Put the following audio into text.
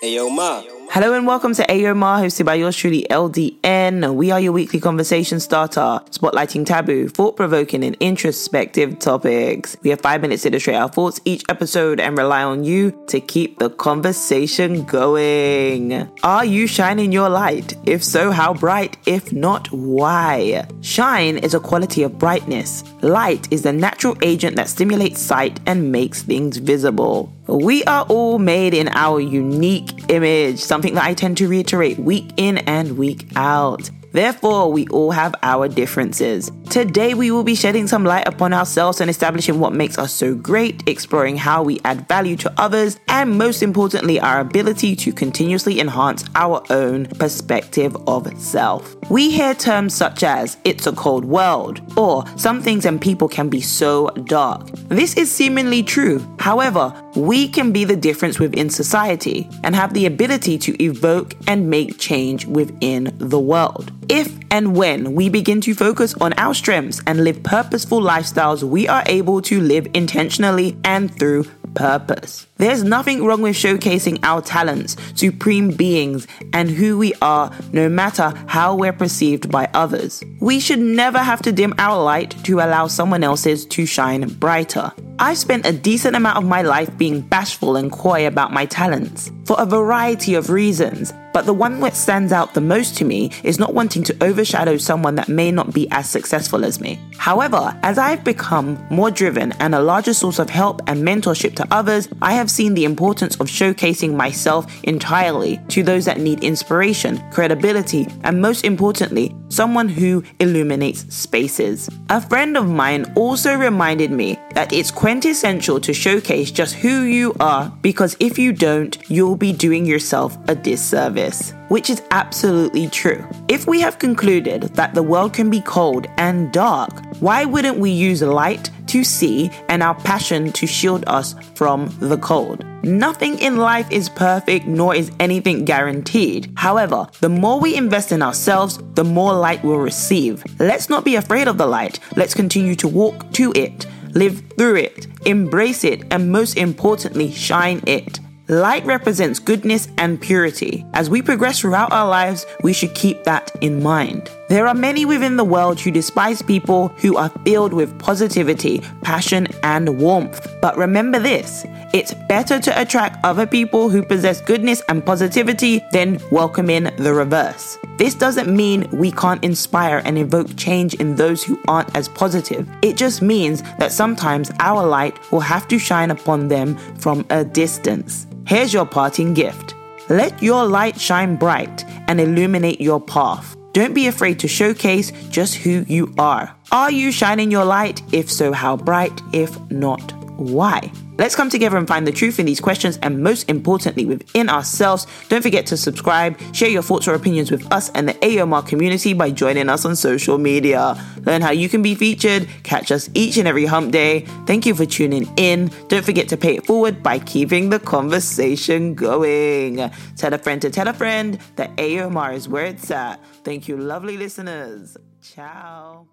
Ayo Ma. Hello and welcome to AOMA, hosted by yours truly, LDN. We are your weekly conversation starter, spotlighting taboo, thought provoking, and introspective topics. We have five minutes to illustrate our thoughts each episode and rely on you to keep the conversation going. Are you shining your light? If so, how bright? If not, why? Shine is a quality of brightness. Light is the natural agent that stimulates sight and makes things visible. We are all made in our unique image, something that I tend to reiterate week in and week out. Therefore, we all have our differences. Today, we will be shedding some light upon ourselves and establishing what makes us so great, exploring how we add value to others, and most importantly, our ability to continuously enhance our own perspective of self. We hear terms such as, it's a cold world, or some things and people can be so dark. This is seemingly true. However, we can be the difference within society and have the ability to evoke and make change within the world. If and when we begin to focus on our strengths and live purposeful lifestyles, we are able to live intentionally and through purpose. There's nothing wrong with showcasing our talents, supreme beings, and who we are, no matter how we're perceived by others. We should never have to dim our light to allow someone else's to shine brighter. I've spent a decent amount of my life being bashful and coy about my talents for a variety of reasons, but the one that stands out the most to me is not wanting to overshadow someone that may not be as successful as me. However, as I've become more driven and a larger source of help and mentorship to others, I have seen the importance of showcasing myself entirely to those that need inspiration, credibility, and most importantly, someone who illuminates spaces. A friend of mine also reminded me that it's quintessential to showcase just who you are because if you don't, you'll be doing yourself a disservice. Which is absolutely true. If we have concluded that the world can be cold and dark, why wouldn't we use light to see and our passion to shield us from the cold? Nothing in life is perfect, nor is anything guaranteed. However, the more we invest in ourselves, the more light we'll receive. Let's not be afraid of the light. Let's continue to walk to it, live through it, embrace it, and most importantly, shine it. Light represents goodness and purity. As we progress throughout our lives, we should keep that in mind. There are many within the world who despise people who are filled with positivity, passion, and warmth. But remember this it's better to attract other people who possess goodness and positivity than welcome in the reverse. This doesn't mean we can't inspire and evoke change in those who aren't as positive. It just means that sometimes our light will have to shine upon them from a distance. Here's your parting gift. Let your light shine bright and illuminate your path. Don't be afraid to showcase just who you are. Are you shining your light? If so, how bright? If not, why? Let's come together and find the truth in these questions and most importantly within ourselves. Don't forget to subscribe, share your thoughts or opinions with us and the AOMR community by joining us on social media. Learn how you can be featured, catch us each and every hump day. Thank you for tuning in. Don't forget to pay it forward by keeping the conversation going. Tell a friend to tell a friend that AOMR is where it's at. Thank you, lovely listeners. Ciao.